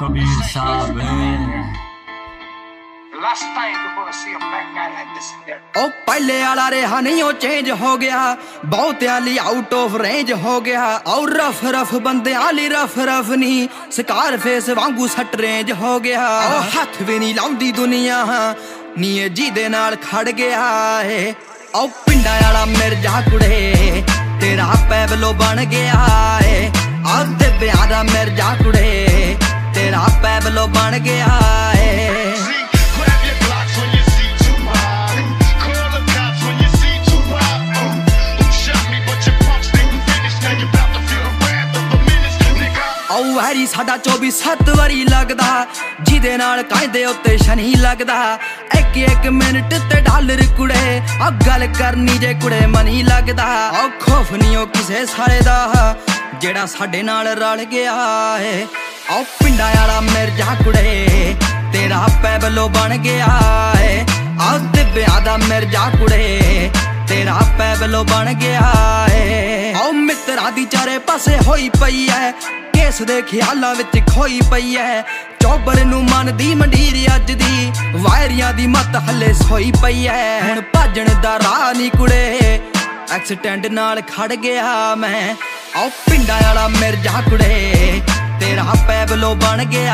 Kabir Sahib The last time you're gonna see a black guy like this again. ਉਹ ਪਹਿਲੇ ਵਾਲਾ ਰਿਹਾ ਨਹੀਂ ਉਹ ਚੇਂਜ ਹੋ ਗਿਆ। ਬਹੁਤਿਆਂ ਲਈ ਆਊਟ ਆਫ ਰੇਂਜ ਹੋ ਗਿਆ। ਔਰ ਰਫ ਰਫ ਬੰਦਿਆਂ ਲਈ ਰਫ ਰਫ ਨਹੀਂ ਸਕਾਰ ਫੇਸ ਵਾਂਗੂ ਸੱਟ ਰੇਂਜ ਹੋ ਗਿਆ। ਉਹ ਹੱਥ ਵੀ ਨਹੀਂ ਲਾਉਂਦੀ ਦੁਨੀਆ। ਨੀ ਇਹ ਜਿਹਦੇ ਨਾਲ ਖੜ ਗਿਆ ਏ। ਉਹ ਪਿੰਡਾਂ ਵਾਲਾ ਮਿਰਜ਼ਾ ਕੁੜੇ ਤੇਰਾ ਪੈਬਲੋ ਬਣ ਗਿਆ ਏ। ਆਸਤੇ ਪਿਆਰਾ ਮਿਰਜਾ ਕੁੜੇ ਤੇਰਾ ਪੈਬਲੋ ਬਣ ਗਿਆ ਏ ਉਹ ਹਰੀ ਸਾਡਾ 24 ਸੱਤ ਵਾਰੀ ਲੱਗਦਾ ਜਿਹਦੇ ਨਾਲ ਕਾਇਦੇ ਉੱਤੇ ਸ਼ਨੀ ਲੱਗਦਾ ਇੱਕ ਇੱਕ ਮਿੰਟ ਤੇ ਡਾਲਰ ਕੁੜੇ ਆ ਗੱਲ ਕਰਨੀ ਜੇ ਕੁੜੇ ਮਨੀ ਲੱਗਦਾ ਔ ਖੋਫ ਨਹੀਂ ਉਹ ਕਿਸੇ ਸਾਰੇ ਦਾ ਜਿਹੜਾ ਸਾਡੇ ਨਾਲ ਰਲ ਗਿਆ ਏ। ਆ ਪਿੰਡਾਂ ਵਾਲਾ ਮਿਰਜ਼ਾ ਕੁੜੇ, ਤੇਰਾ ਪੈਬਲੋ ਬਣ ਗਿਆ ਏ। ਆ ਦਿਵਿਆ ਦਾ ਮਿਰਜ਼ਾ ਕੁੜੇ, ਤੇਰਾ ਪੈਬਲੋ ਬਣ ਗਿਆ ਏ। ਆਉ ਮਿੱਤਰਾਂ ਦੀ ਚਾਰੇ ਪਾਸੇ ਹੋਈ ਪਈ ਐ ਕੇਸ ਦੇ ਖਿਆਲਾਂ ਵਿੱਚ ਖੋਈ ਪਈ ਐ ਚੌਬਰ ਨੂੰ ਮੰਨਦੀ ਮੰਡੀਰ ਅੱਜ ਦੀ। ਵਾਇਰੀਆਂ ਦੀ ਮੱਤ ਹੱਲੇ ਸੋਈ ਪਈ ਐ ਹੁਣ ਭਾਜਣ ਦਾ ਰਾਹ ਨਹੀਂ ਕੁੜੇ। ਐਕਸੀਡੈਂਟ ਨਾਲ ਖੜ ਗਿਆ ਮੈਂ। ਆਉ ਪਿੰਡਾਂ ਵਾਲਾ ਮਿਰਜ਼ਾ ਕੁੜੇ, ਤੇਰਾ ਪੈਬਲੋ ਬਣ ਗਿਆ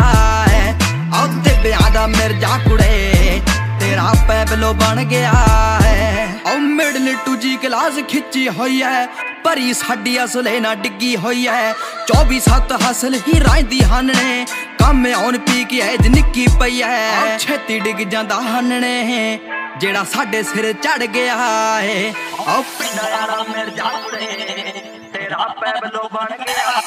ਐ ਆਉ ਤੇ ਵਿਆਹ ਦਾ ਮਿਰਜ਼ਾ ਕੁੜੇ, ਤੇਰਾ ਪੈਬਲੋ ਬਣ ਗਿਆ ਹੈ। ਓ ਮਿਡਲ ਟੂ ਜੀ ਕਲਾਸ ਖਿੱਚੀ ਹੋਈ ਐ ਭਰੀ ਸਾਡੀ ਅਸਲੇ ਨਾ ਡਿੱਗੀ ਹੋਈ ਐ 24 ਸੱਤ ਹਸਲ ਹੀ ਰਾਂਦੀ ਹਨ ਨੇ ਕੰਮ ਆਉਣ ਪੀ ਕੇ ਐਜ ਨਿੱਕੀ ਪਈ ਐ ਛੇਤੀ ਡਿੱਗ ਜਾਂਦਾ ਹਨ ਨੇ ਜਿਹੜਾ ਸਾਡੇ ਸਿਰ ਚੜ ਗਿਆ ਏ ਓ ਪਿੰਡਾਂ ਵਾਲਾ ਮਿਰਜ਼ਾ ਕੁੜੇ ਮੇਰਾ ਪੈਬਲੋ ਬਣ ਗਿਆ।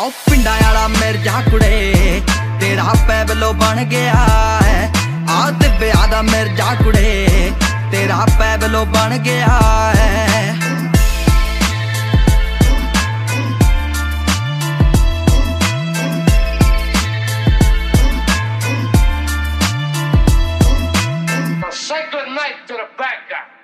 ਓ ਪਿੰਡਾਂ ਵਾਲਾ ਮਿਰਜਾ ਕੁੜੇ ਤੇਰਾ ਪੈਬਲੋ ਬਣ ਗਿਆ ਹੈ। ਆ ਤੇ ਵਿਆਹ ਦਾ ਮਿਰਜਾ ਕੁੜੇ ਤੇਰਾ ਪੈਬਲੋ ਬਣ ਗਿਆ ਹੈ। Say good night to the bad guy.